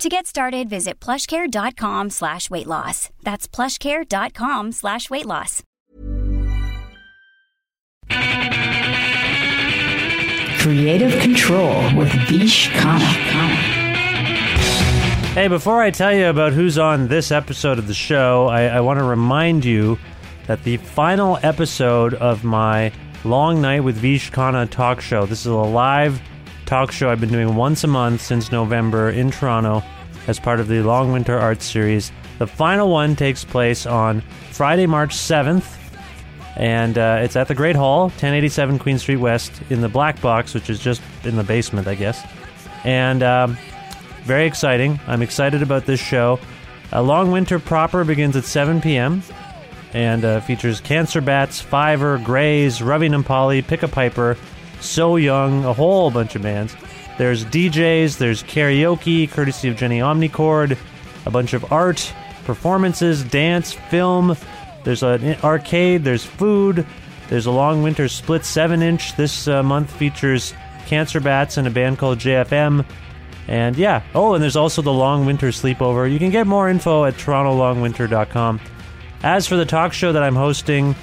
To get started, visit plushcare.com slash weight loss. That's plushcare.com slash weight loss. Creative Control with Vish Khanna. Hey, before I tell you about who's on this episode of the show, I, I want to remind you that the final episode of my Long Night with Vish Khanna talk show, this is a live talk show I've been doing once a month since November in Toronto as part of the Long Winter Arts Series. The final one takes place on Friday, March 7th, and uh, it's at the Great Hall, 1087 Queen Street West, in the Black Box, which is just in the basement, I guess. And um, very exciting. I'm excited about this show. A Long Winter proper begins at 7 p.m. and uh, features Cancer Bats, Fiver, Grays, Ravi Polly, Pick a Piper, So Young, a whole bunch of bands. There's DJs, there's karaoke, courtesy of Jenny Omnichord, a bunch of art, performances, dance, film. There's an arcade, there's food, there's a long winter split 7 inch. This uh, month features Cancer Bats and a band called JFM. And yeah, oh, and there's also the Long Winter Sleepover. You can get more info at torontolongwinter.com. As for the talk show that I'm hosting,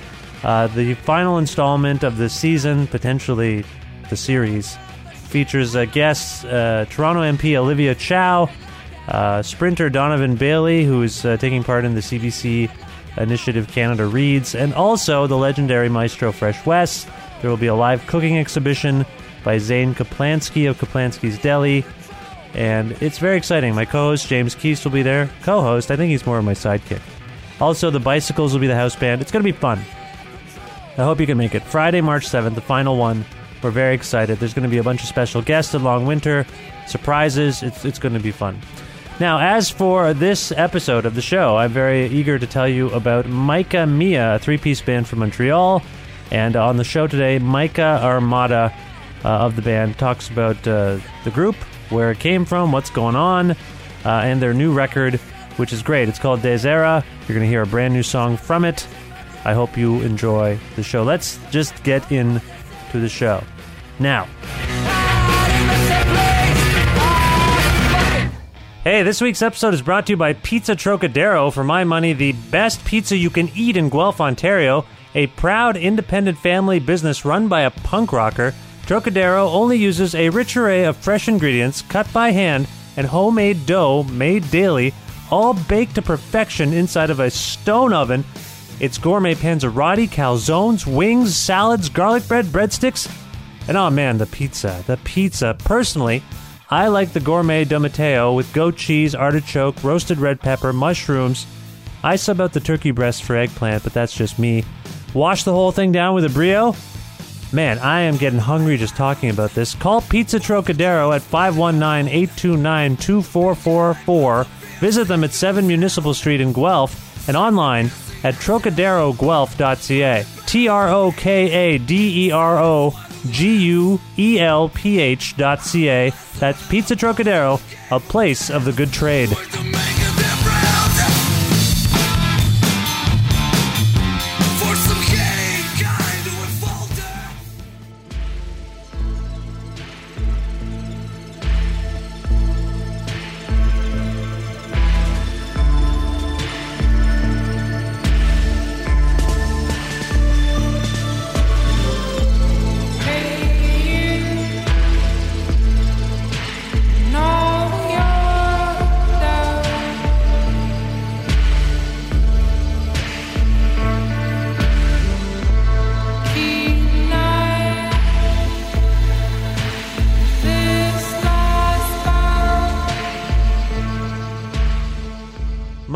uh, the final installment of the season, potentially the series, features guests uh, Toronto MP Olivia Chow, uh, sprinter Donovan Bailey, who is uh, taking part in the CBC Initiative Canada Reads, and also the legendary maestro Fresh Wes. There will be a live cooking exhibition by Zane Caplansky of Caplansky's Deli. And it's very exciting. My co host James Keast will be there. Co host, I think he's more of my sidekick. Also, the Bicycles will be the house band. It's going to be fun. I hope you can make it. Friday, March 7th, the final one. We're very excited. There's going to be a bunch of special guests at Long Winter, surprises. It's, it's going to be fun. Now, as for this episode of the show, I'm very eager to tell you about Micah Mia, a three piece band from Montreal. And on the show today, Micah Armada uh, of the band talks about uh, the group, where it came from, what's going on, uh, and their new record, which is great. It's called Desera. You're going to hear a brand new song from it. I hope you enjoy the show. Let's just get in to the show. Now, Hey, this week's episode is brought to you by Pizza Trocadero. For my money, the best pizza you can eat in Guelph, Ontario. A proud independent family business run by a punk rocker, Trocadero only uses a rich array of fresh ingredients cut by hand and homemade dough made daily, all baked to perfection inside of a stone oven. It's gourmet panzerotti, calzones, wings, salads, garlic bread, breadsticks, and oh man, the pizza. The pizza. Personally, I like the gourmet Domateo with goat cheese, artichoke, roasted red pepper, mushrooms. I sub out the turkey breast for eggplant, but that's just me. Wash the whole thing down with a brio. Man, I am getting hungry just talking about this. Call Pizza Trocadero at 519 829 2444. Visit them at 7 Municipal Street in Guelph and online at trocaderoguelph.ca. T R O K A D E R O G U E L P H dot C A. That's Pizza Trocadero, a place of the good trade.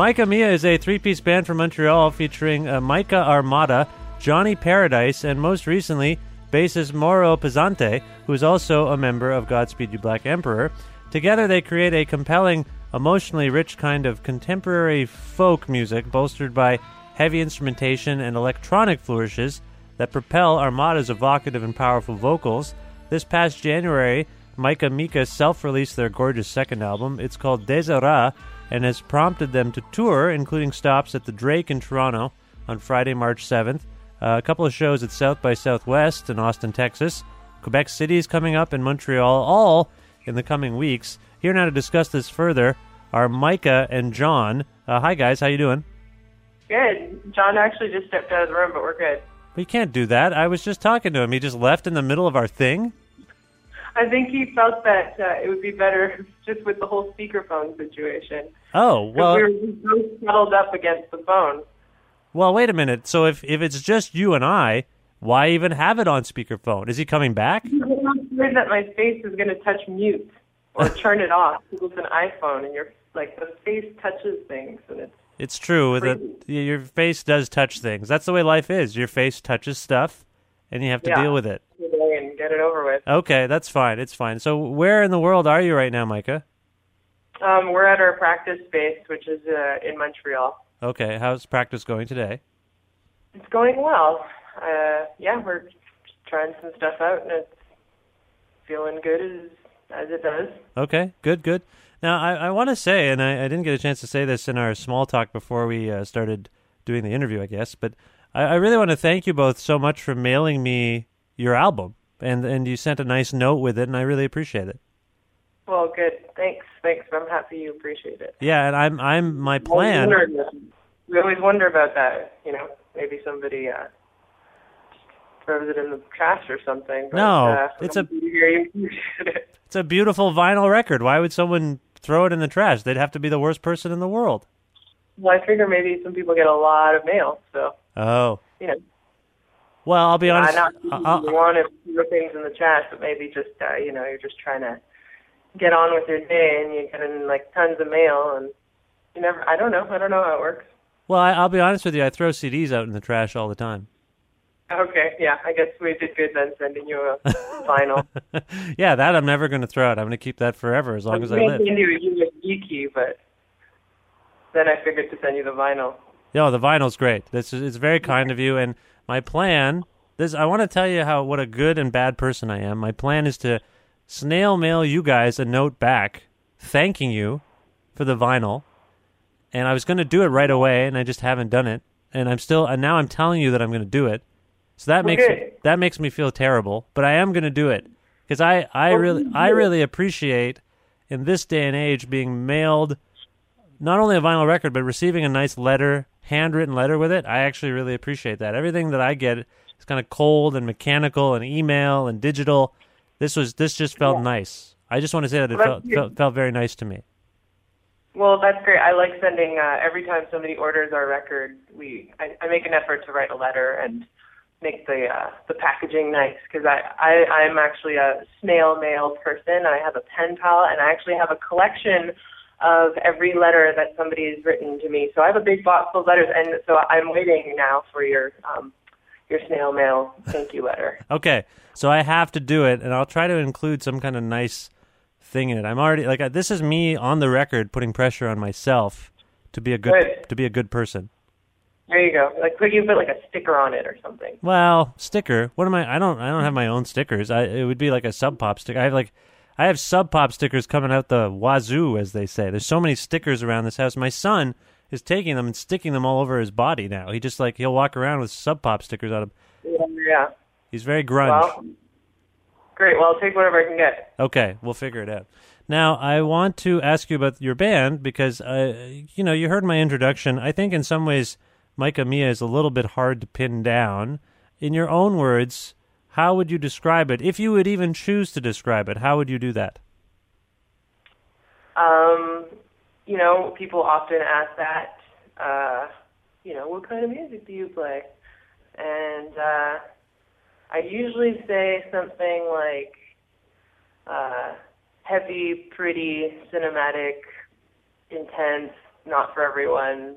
Micah Mia is a three piece band from Montreal featuring uh, Micah Armada, Johnny Paradise, and most recently, bassist Mauro Pezzente, who is also a member of Godspeed You Black Emperor. Together, they create a compelling, emotionally rich kind of contemporary folk music bolstered by heavy instrumentation and electronic flourishes that propel Armada's evocative and powerful vocals. This past January, Micah Mia self released their gorgeous second album. It's called Desera and has prompted them to tour, including stops at the Drake in Toronto on Friday, March 7th, uh, a couple of shows at South by Southwest in Austin, Texas. Quebec City is coming up in Montreal, all in the coming weeks. Here now to discuss this further are Micah and John. Uh, hi guys, how you doing? Good. John actually just stepped out of the room, but we're good. We can't do that. I was just talking to him. He just left in the middle of our thing. I think he felt that uh, it would be better just with the whole speakerphone situation. Oh well. we were so settled up against the phone. Well, wait a minute. So if if it's just you and I, why even have it on speakerphone? Is he coming back? I'm afraid that my face is going to touch mute or turn it off it's an iPhone and your like the face touches things and it's It's true that your face does touch things. That's the way life is. Your face touches stuff, and you have to Yeah. deal with it. and get it over with. Okay, that's fine. It's fine. So where in the world are you right now, Micah? Um, we're at our practice space, which is uh, in Montreal. Okay, how's practice going today? It's going well. Uh, yeah, we're trying some stuff out and it's feeling good as as it does. Okay, good, good. Now, I, I want to say, and I, I didn't get a chance to say this in our small talk before we uh, started doing the interview, I guess, but I, I really want to thank you both so much for mailing me your album, and and you sent a nice note with it, and I really appreciate it. Well, good. Thanks. Thanks. I'm happy you appreciate it. Yeah, and I'm I'm my I always plan. We always wonder about that. You know, maybe somebody uh, throws it in the trash or something. But, No, uh, it's a- I'm happy to hear you appreciate it. It's a beautiful vinyl record. Why would someone throw it in the trash? They'd have to be the worst person in the world. Well, I figure maybe some people get a lot of mail, so Oh, you know, well, I'll be uh, honest. not I'll- you want to throw things in the trash, but maybe just uh, you know, you're just trying to get on with your day, and you get in like tons of mail, and you never. I don't know. I don't know how it works. well, I, I'll be honest with you. I throw CDs out in the trash all the time. Okay, yeah, I guess we did good then sending you a vinyl. yeah, that I'm never going to throw out. I'm going to keep that forever as long as I live. you a USB key, but then I figured to send you the vinyl. No, the vinyl's great. This is it's very kind of you. And my plan, this I want to tell you how what a good and bad person I am. My plan is to snail mail you guys a note back, thanking you for the vinyl. And I was going to do it right away, and I just haven't done it. And I'm still, and now I'm telling you that I'm going to do it. So that makes Okay. that makes me feel terrible, but I am going to do it because I I really I really appreciate in this day and age being mailed not only a vinyl record, but receiving a nice letter, handwritten letter with it, I actually really appreciate that. Everything that I get is kind of cold and mechanical and email and digital. This was this just felt nice. I just want to say that it Well, felt, felt felt very nice to me. Well, that's great. I like sending uh, every time somebody orders our record. We I, I make an effort to write a letter and make the uh, the packaging nice because I, I I'm actually a snail mail person. I have a pen pal and I actually have a collection of every letter that somebody has written to me. So I have a big box full of letters, and so I'm waiting now for your um, your snail mail thank you letter. Okay, so I have to do it, and I'll try to include some kind of nice thing in it. I'm already like uh, this is me on the record putting pressure on myself to be a good Good. to be a good person. There you go. Like could you put like a sticker on it or something. Well, sticker. What am I? I don't. I don't have my own stickers. I it would be like a sub pop sticker. I have like, I have sub pop stickers coming out the wazoo, as they say. There's so many stickers around this house. My son is taking them and sticking them all over his body now. He just like he'll walk around with sub pop stickers on him. Yeah. He's very grunge. Well, great. Well, I'll take whatever I can get. Okay, we'll figure it out. Now, I want to ask you about your band because, uh, you know, you heard my introduction. I think in some ways, Micah Mia is a little bit hard to pin down. In your own words, how would you describe it? If you would even choose to describe it, how would you do that? Um, you know, people often ask that. Uh, you know, what kind of music do you play? And uh, I usually say something like uh, heavy, pretty, cinematic, intense, not for everyone,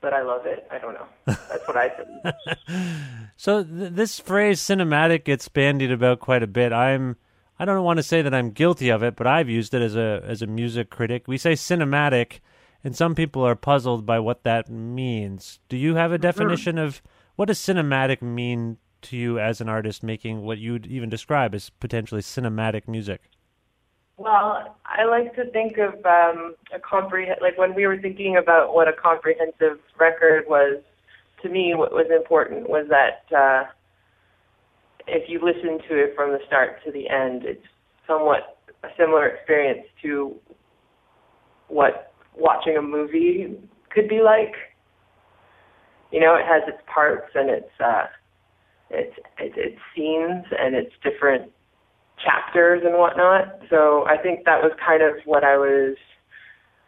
but I love it. I don't know. That's what I think. So th- this phrase cinematic gets bandied about quite a bit. I'm I don't want to say that I'm guilty of it, but I've used it as a as a music critic. We say cinematic and some people are puzzled by what that means. Do you have a definition of what does cinematic mean to you as an artist making what you'd even describe as potentially cinematic music? Well, I like to think of um, a comprehend like when we were thinking about what a comprehensive record was. To me, what was important was that uh, if you listen to it from the start to the end, it's somewhat a similar experience to what watching a movie could be like. You know, it has its parts and its uh, its its, its scenes and its different chapters and whatnot. So I think that was kind of what I was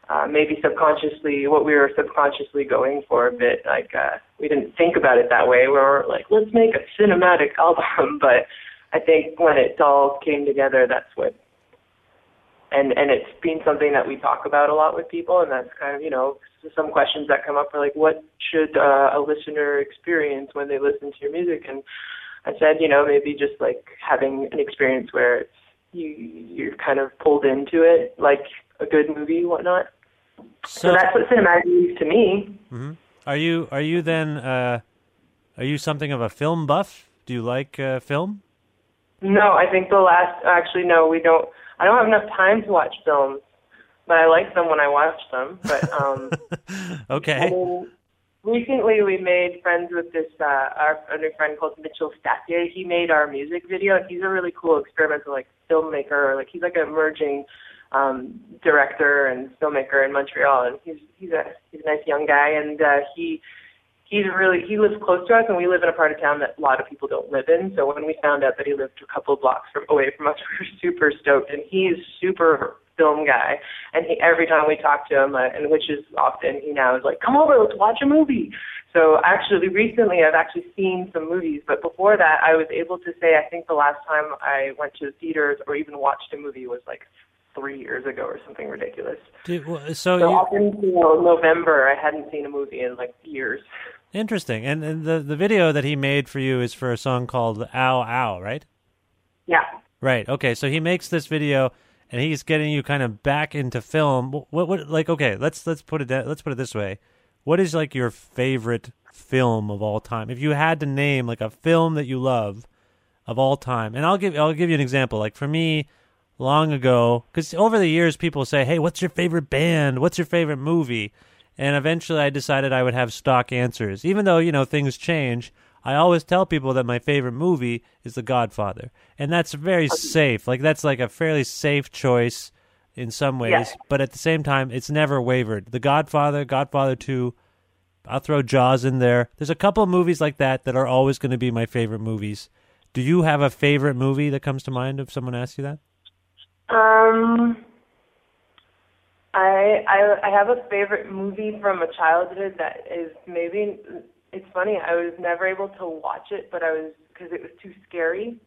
uh, maybe subconsciously, what we were subconsciously going for a bit. Like uh, we didn't think about it that way. We were like, let's make a cinematic album. But I think when it all came together, that's what. And and it's been something that we talk about a lot with people, and that's kind of you know some questions that come up are like, what should uh, a listener experience when they listen to your music? And I said, you know, maybe just like having an experience where you you're kind of pulled into it, like a good movie, whatnot. So, So, that's what cinematic means to me. Mhm. are you are you then uh, are you something of a film buff? Do you like uh, film? No, I think the last actually no, we don't. I don't have enough time to watch films, but I like them when I watch them. But um, I Okay. mean, recently we made friends with this uh, our new friend called Mitchell Stathier. He made our music video, and he's a really cool experimental like filmmaker. Like he's like an emerging um, director and filmmaker in Montreal, and he's he's a he's a nice young guy, and uh, he he's really he lives close to us, and we live in a part of town that a lot of people don't live in. So when we found out that he lived a couple of blocks from away from us, we were super stoked, and he's super film guy. And he every time we talk to him, uh, and which is often, he now is like, "Come over, let's watch a movie." So actually, recently I've actually seen some movies, but before that, I was able to say I think the last time I went to the theaters or even watched a movie was like three years ago or something ridiculous. Do, well, so So you, up until November, I hadn't seen a movie in like years. interesting. And, and the the video that he made for you is for a song called "Ow Ow," right? Yeah. Right. Okay. So he makes this video, and he's getting you kind of back into film. What? What? like? Okay. Let's let's put it let's put it this way. What is like your favorite film of all time? If you had to name like a film that you love of all time, and I'll give I'll give you an example. Like for me, long ago, because over the years people say, "Hey, what's your favorite band? What's your favorite movie?" And eventually, I decided I would have stock answers, even though you know things change. I always tell people that my favorite movie is The Godfather, and that's very safe. Like that's like a fairly safe choice in some ways, Yeah. but at the same time, it's never wavered. The Godfather, Godfather Two, I'll throw Jaws in there. There's a couple of movies like that that are always going to be my favorite movies. Do you have a favorite movie that comes to mind if someone asks you that? Um, I I I have a favorite movie from a childhood that is maybe it's funny. I was never able to watch it, but I was because it was too scary.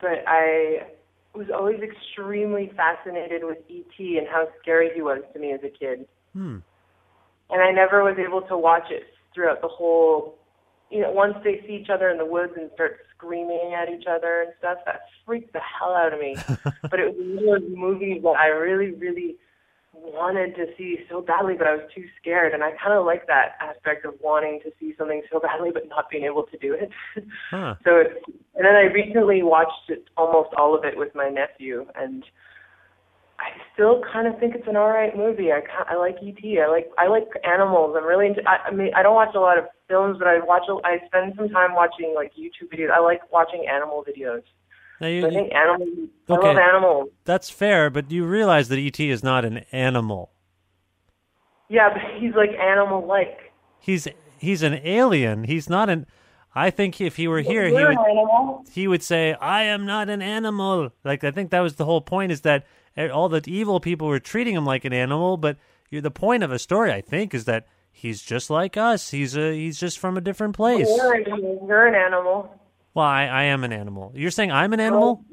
But I was always extremely fascinated with E.T. and how scary he was to me as a kid. Hmm. And I never was able to watch it throughout the whole. You know, once they see each other in the woods and start screaming at each other and stuff, that freaked the hell out of me. but it was one of those movies that I really, really wanted to see so badly, but I was too scared. And I kind of like that aspect of wanting to see something so badly, but not being able to do it. Huh. so, it's, and then I recently watched it, almost all of it with my nephew, and I still kind of think it's an all right movie. I I like ET. I like I like animals. I'm really into. I, I mean, I don't watch a lot of films, but I watch. a- I spend some time watching like YouTube videos. I like watching animal videos. Now you, So I think animals. I Okay. love animals. that's fair, but you realize that ET is not an animal. Yeah, but he's like animal-like. He's he's an alien. He's not an. I think if he were here, he would he would say, "I am not an animal." Like I think that was the whole point is that all the evil people were treating him like an animal, but you're, the point of a story, I think, is that he's just like us. He's a he's just from a different place. You're, an- you're an animal. Well, I, I am an animal. You're saying I'm an animal?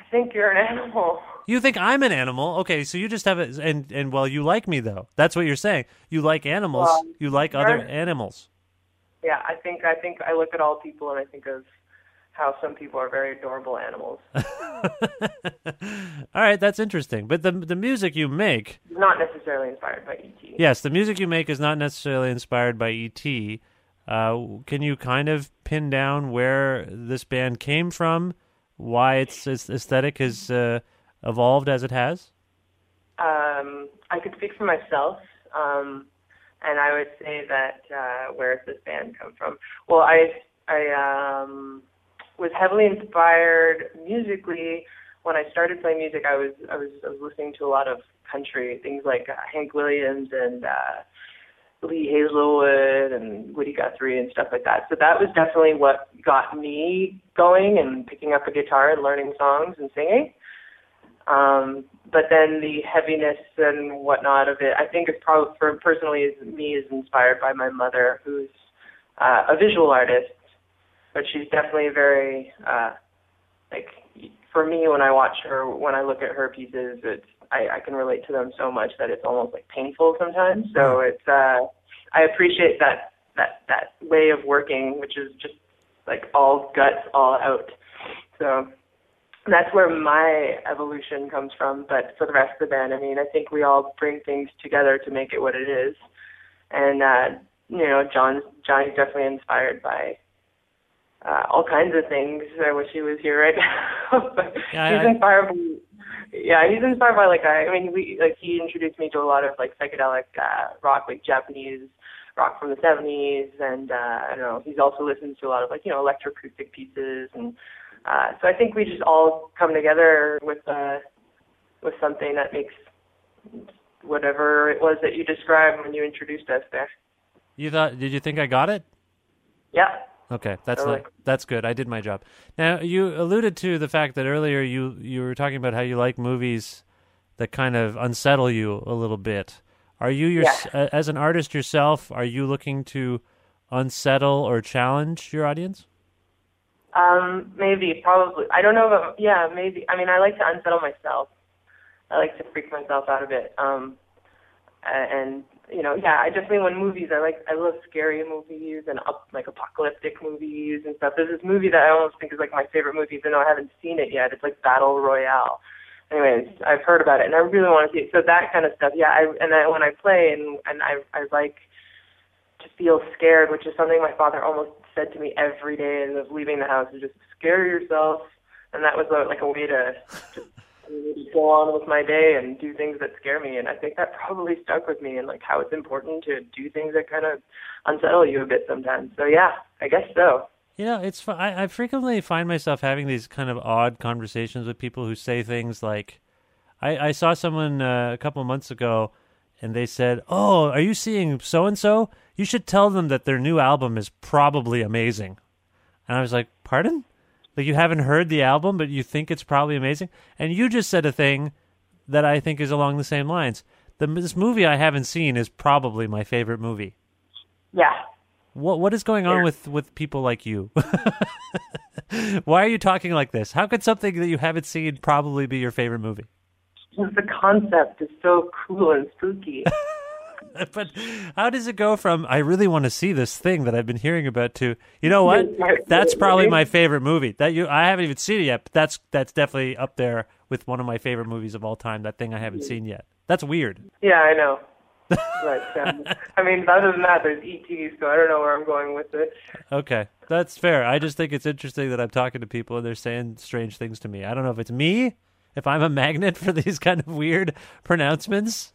I think you're an animal. You think I'm an animal? Okay, so you just have it, and and well, you like me though. That's what you're saying. You like animals. Well, you like other animals. Yeah, I think I think I look at all people and I think of how some people are very adorable animals. All right, that's interesting. But the the music you make, Not necessarily inspired by ET. yes, the music you make is not necessarily inspired by ET. Uh, can you kind of pin down where this band came from, why its, its aesthetic has uh, evolved as it has? Um, I could speak for myself, um, and I would say that uh, where does this band come from? Well, I I um, was heavily inspired musically when I started playing music. I was I was I was listening to a lot of country things like uh, Hank Williams and uh, Lee Hazlewood and Woody Guthrie and stuff like that. So that was definitely what got me going and picking up a guitar and learning songs and singing. Um, but then the heaviness and whatnot of it, I think is probably for personally is me is inspired by my mother, who's uh, a visual artist, but she's definitely very uh, like for me when I watch her when I look at her pieces, it's I, I can relate to them so much that it's almost like painful sometimes. So it's uh, I appreciate that that that way of working, which is just like all guts, all out. So that's where my evolution comes from. But for the rest of the band, I mean, I think we all bring things together to make it what it is. And uh, you know, John Johnny's definitely inspired by uh, all kinds of things. I wish he was here right now. but Yeah, he's I- inspired. Yeah, he's inspired by like I, I mean, we like he introduced me to a lot of like psychedelic uh, rock, like Japanese rock from the 70s, and uh, I don't know. He's also listened to a lot of like you know electroacoustic pieces, and uh, so I think we just all come together with uh, with something that makes whatever it was that you described when you introduced us there. You thought? Did you think I got it? Yeah. Okay, that's not, that's good. I did my job. Now you alluded to the fact that earlier you you were talking about how you like movies that kind of unsettle you a little bit. Are you your, Yeah. as an artist yourself? Are you looking to unsettle or challenge your audience? Um, maybe, probably. I don't know about. Yeah, maybe. I mean, I like to unsettle myself. I like to freak myself out a bit. Um, and you know, yeah, I definitely when movies, I like, I love scary movies and up like apocalyptic movies and stuff. There's this movie that I almost think is like my favorite movie, even though I haven't seen it yet. It's like Battle Royale. Anyways, I've heard about it and I really want to see it. So that kind of stuff, yeah. I and I, when I play and and I I like to feel scared, which is something my father almost said to me every day as I was leaving the house, is just scare yourself. And that was a, like a way to really go on with my day and do things that scare me. And I think that probably stuck with me and like how it's important to do things that kind of unsettle you a bit sometimes. So yeah, I guess so. You know, it's I, I frequently find myself having these kind of odd conversations with people who say things like, I, I saw someone uh, a couple months ago, and they said, "Oh, are you seeing so and so? You should tell them that their new album is probably amazing." And I was like, "Pardon? Like you haven't heard the album, but you think it's probably amazing?" And you just said a thing that I think is along the same lines. The, this movie I haven't seen is probably my favorite movie. Yeah. What what is going on with with people like you? Why are you talking like this? How could something that you haven't seen probably be your favorite movie? Just the concept is so cool and spooky. but how does it go from I really want to see this thing that I've been hearing about to you know what? That's probably my favorite movie. That you I haven't even seen it yet, but that's that's definitely up there with one of my favorite movies of all time. That thing I haven't seen yet. That's weird. yeah, I know. but um, I mean, other than that, there's ET, so I don't know where I'm going with it. Okay, that's fair. I just think it's interesting that I'm talking to people and they're saying strange things to me. I don't know if it's me, if I'm a magnet for these kind of weird pronouncements,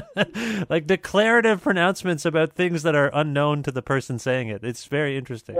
like declarative pronouncements about things that are unknown to the person saying it. It's very interesting.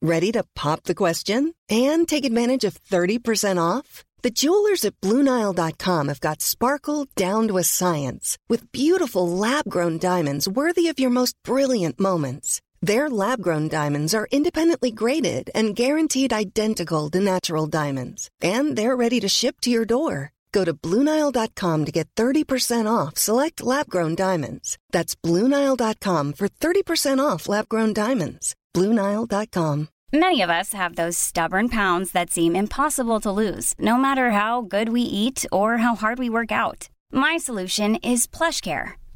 Ready to pop the question and take advantage of 30% off? The jewelers at BlueNile.com have got sparkle down to a science with beautiful lab grown diamonds worthy of your most brilliant moments. Their lab grown diamonds are independently graded and guaranteed identical to natural diamonds, and they're ready to ship to your door. Go to BlueNile.com to get 30% off select lab grown diamonds. That's BlueNile.com for 30% off lab grown diamonds. BlueNile.com. Many of us have those stubborn pounds that seem impossible to lose, no matter how good we eat or how hard we work out. My solution is PlushCare.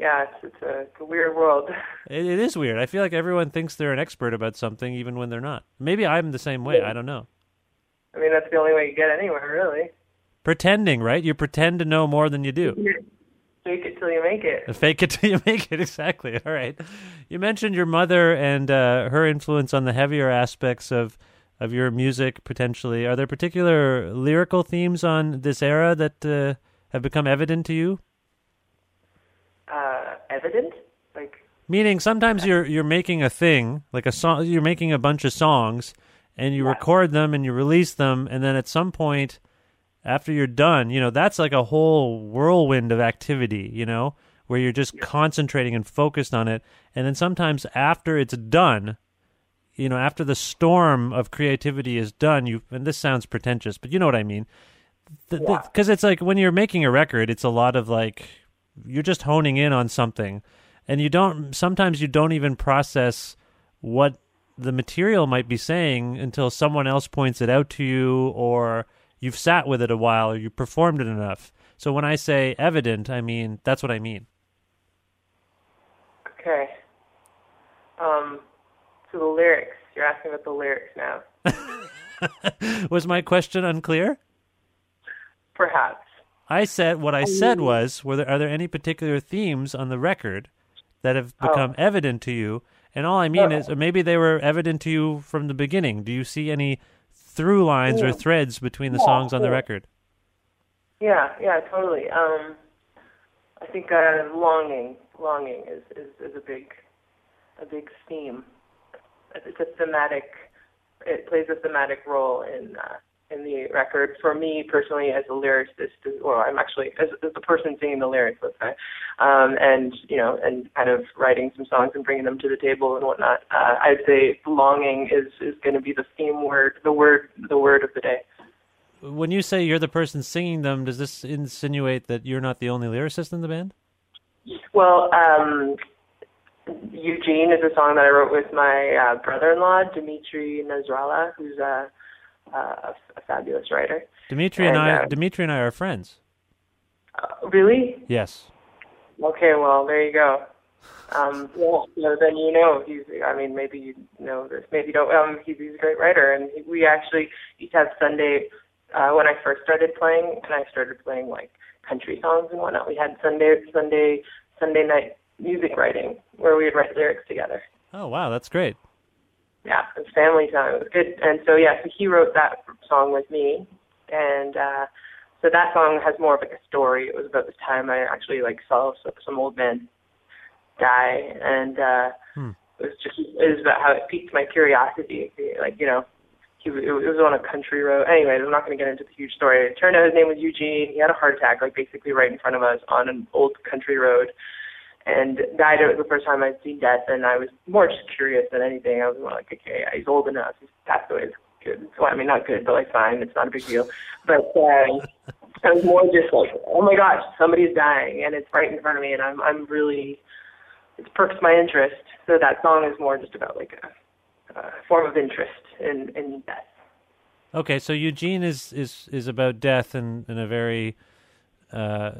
Yeah, it's, it's, a, it's a weird world. It, it is weird. I feel like everyone thinks they're an expert about something, even when they're not. Maybe I'm the same way. I don't know. I mean, that's the only way you get anywhere, really. Pretending, right? You pretend to know more than you do. Fake it till you make it. Fake it till you make it. Exactly. All right. You mentioned your mother and uh, her influence on the heavier aspects of of your music. Potentially, are there particular lyrical themes on Desera that uh, have become evident to you? Evident? Like, Meaning, sometimes you're you're making a thing like a song. You're making a bunch of songs, and you record them and you release them, and then at some point, after you're done, you know that's like a whole whirlwind of activity. You know, where you're just concentrating and focused on it, and then sometimes after it's done, you know, after the storm of creativity is done, you and this sounds pretentious, but you know what I mean. Because it's like when you're making a record, it's a lot of like you're just honing in on something, and you don't. Sometimes you don't even process what the material might be saying until someone else points it out to you, or you've sat with it a while, or you performed it enough. So when I say evident, I mean that's what I mean. okay. Um, so the lyrics. You're asking about the lyrics now. Was my question unclear? Perhaps. I said what I said was, were there are there any particular themes on the record that have become evident to you? And all I mean is, or maybe they were evident to you from the beginning. Do you see any through lines or threads between the songs on the record? Yeah, yeah, totally. Um, I think uh, longing, longing is, is, is a big, a big theme. It's a thematic. It plays a thematic role in uh, in the record. For me personally, as a lyricist, well, I'm actually as, as the person singing the lyrics, let's say, um, and you know, and kind of writing some songs and bringing them to the table and whatnot. Uh, I'd say longing is is going to be the theme word, the word, the word of the day. When you say you're the person singing them, does this insinuate that you're not the only lyricist in the band? Well, um, Eugene is a song that I wrote with my uh, brother-in-law, Dimitri Nasrallah, who's a, a, a fabulous writer. Dimitri and, And, I, uh, Dimitri and I are friends. Uh, really? Yes. Okay, well, there you go. Um, well, so then you know he's. I mean, maybe you know this, maybe you don't. Um, he's, he's a great writer, and we actually used to have Sunday uh, when I first started playing, and I started playing like country songs and whatnot. We had Sunday, Sunday, Sunday night music writing where we would write lyrics together. Oh wow, that's great. Yeah, it was family time. It was good. And so yeah, so he wrote that song with me, and uh, so that song has more of like a story. It was about the time I actually like saw some, some old man die, and uh, Hmm. it was just it was about how it piqued my curiosity. Like you know, he it was on a country road. Anyway, I'm not going to get into the huge story. It turned out his name was Eugene. He had a heart attack, like basically right in front of us on an old country road and died. It was the first time I'd seen death, and I was more just curious than anything. I was more like, okay, he's old enough. He's passed away. It's good. Well, I mean, not good, but like fine. It's not a big deal. But um, I was more just like, oh my gosh, somebody's dying, and it's right in front of me, and I'm I'm really it perks my interest. So that song is more just about like a, a form of interest in in death. Okay, so Eugene is is is about death and in, a very uh,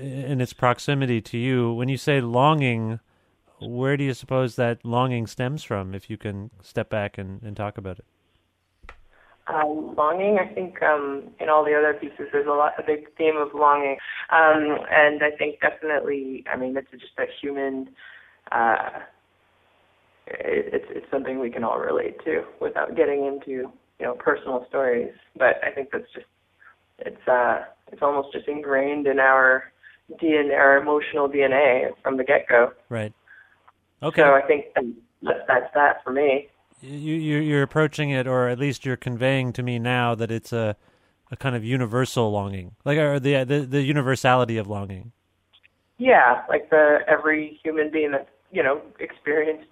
in its proximity to you. When you say longing, where do you suppose that longing stems from? If you can step back and, and talk about it. um, longing. I think um, in all the other pieces, there's a lot, a big theme of longing, um, and I think definitely, I mean, it's just a human. Uh, it, it's it's something we can all relate to without getting into you know personal stories. But I think that's just it's uh it's almost just ingrained in our DNA, our emotional DNA from the get go. Right. Okay. So I think that, that's that for me. you, you you're approaching it, or at least you're conveying to me now that it's a a kind of universal longing, like or the the, the universality of longing. Yeah, like the every human being that you know experienced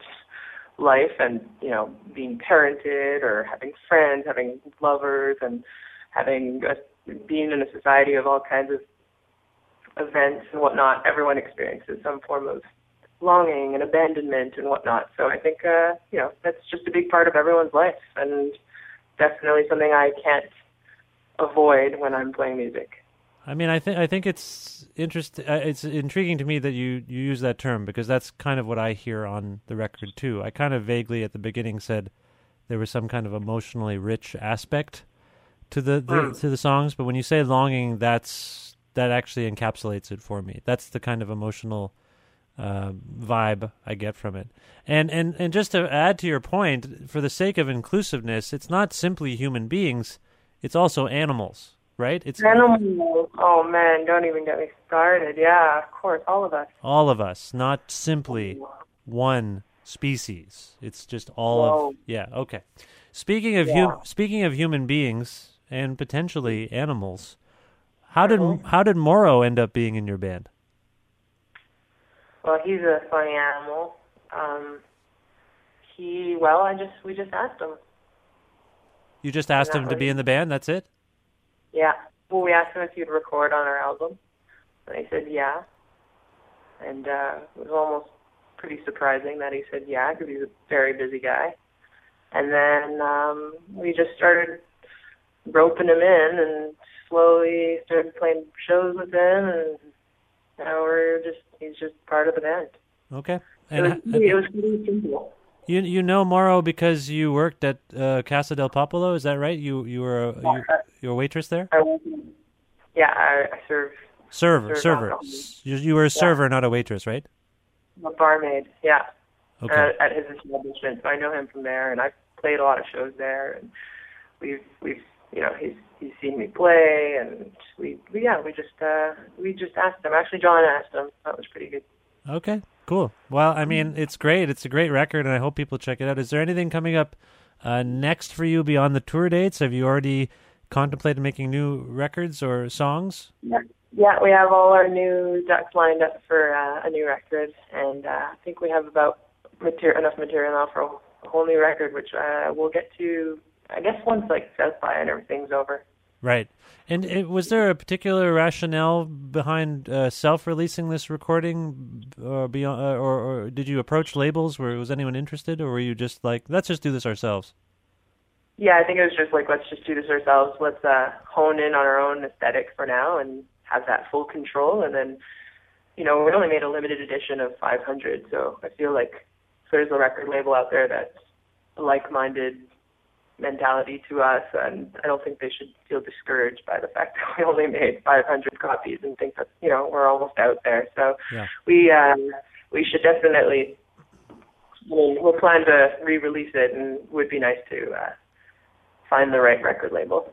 life and you know being parented or having friends, having lovers, and having a, being in a society of all kinds of events and whatnot. Everyone experiences some form of longing and abandonment and whatnot. So I think uh, you know that's just a big part of everyone's life, and definitely something I can't avoid when I'm playing music. I mean, I think I think it's interesting. Uh, it's intriguing to me that you you use that term because that's kind of what I hear on the record too. I kind of vaguely at the beginning said there was some kind of emotionally rich aspect to the, the Mm. to the songs, but when you say longing, that's that actually encapsulates it for me. That's the kind of emotional uh, vibe I get from it. And and and just to add to your point, for the sake of inclusiveness, it's not simply human beings; it's also animals, right? It's Animals. Oh man, don't even get me started. Yeah, of course, all of us. all of us, not simply one species. It's just all Whoa. of yeah. Okay. Speaking of Yeah. hum- speaking of human beings and potentially animals, how did Mm-hmm. how did Mauro end up being in your band? Well, he's a funny animal. Um, he well, I just we just asked him. You just asked him to be in the band. That's it. Yeah. Well, we asked him if he'd record on our album, and he said yeah. And uh, it was almost pretty surprising that he said yeah because he's a very busy guy. And then um, we just started roping him in, and slowly started playing shows with him, and now we're just he's just part of the band. Okay. It was, it was pretty simple. you you know Mauro because you worked at uh, Casa del Popolo. Is that right? You you were a, you, you were a waitress there. I yeah, I, I serve Server, serve server. You, you were a server, not a waitress, right? I'm a barmaid. Yeah. Okay. uh, at his establishment. So I know him from there, and I've played a lot of shows there, and we've we've you know he's he's seen me play, and we, we yeah we just uh we just asked him. Actually, John asked him. That was pretty good. Okay, cool. Well, I mean, it's great. It's a great record, and I hope people check it out. Is there anything coming up uh, next for you beyond the tour dates? Have you already contemplated making new records or songs? Yeah. Yeah, we have all our new ducks lined up for uh, a new record, and uh, I think we have about mater- enough material now for a whole new record, which uh, we'll get to, I guess, once like South by and everything's over. Right. And it, was there a particular rationale behind uh, self-releasing this recording, or beyond, uh, or, or did you approach labels? Where was anyone interested, or were you just like, let's just do this ourselves? Yeah, I think it was just like let's just do this ourselves. Let's uh, hone in on our own aesthetic for now and have that full control. And then, you know, we only made a limited edition of 500, so I feel like if there's a record label out there that's like-minded mentality to us, and I don't think they should feel discouraged by the fact that we only made 500 copies and think that you know we're almost out there. So Yeah. we um, we should definitely. We'll, we'll plan to re-release it, and it would be nice to uh, find the right record label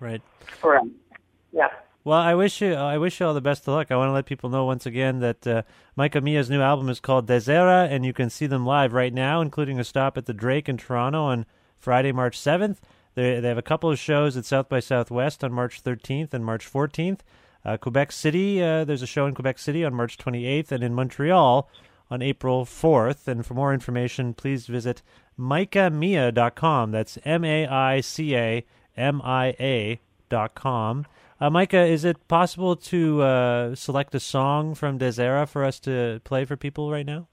Right. for us. Yeah. Well, I wish you I wish you all the best of luck. I want to let people know once again that uh, Micah Mia's new album is called Desera, and you can see them live right now, including a stop at the Drake in Toronto on Friday, March seventh. They they have a couple of shows at South by Southwest on March thirteenth and March fourteenth. Uh, Quebec City, uh, there's a show in Quebec City on March twenty eighth, and in Montreal on April fourth. And for more information, please visit micahmia.com. That's M A I C A M I A dot com. Uh, Micah, is it possible to uh, select a song from Desera for us to play for people right now?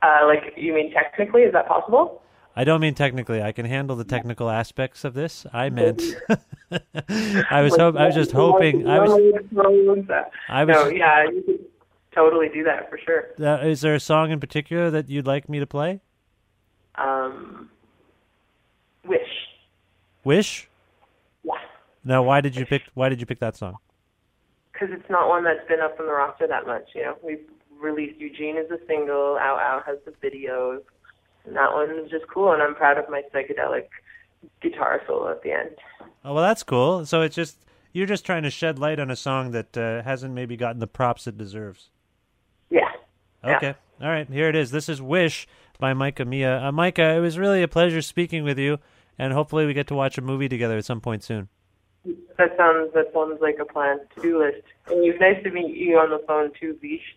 Uh, like you mean technically, is that possible? I don't mean technically. I can handle the technical aspects of this. I meant. I was hope. I was just hoping. I was. I was. No, yeah, you could totally do that for sure. Uh, is there a song in particular that you'd like me to play? Um, wish. Wish. Yeah. Now, why did you pick? Why did you pick that song? because it's not one that's been up on the roster that much. You know, we've released Eugene as a single. Ow Ow has the videos, and that one is just cool. And I'm proud of my psychedelic guitar solo at the end. Oh well, that's cool. So it's just you're just trying to shed light on a song that uh, hasn't maybe gotten the props it deserves. Yeah. Yeah. Okay. All right. Here it is. This is Wish by Micah Mia. Uh, Micah, it was really a pleasure speaking with you, and hopefully we get to watch a movie together at some point soon. That sounds that sounds like a plan. To do list. And you nice to meet you on the phone too, Vish.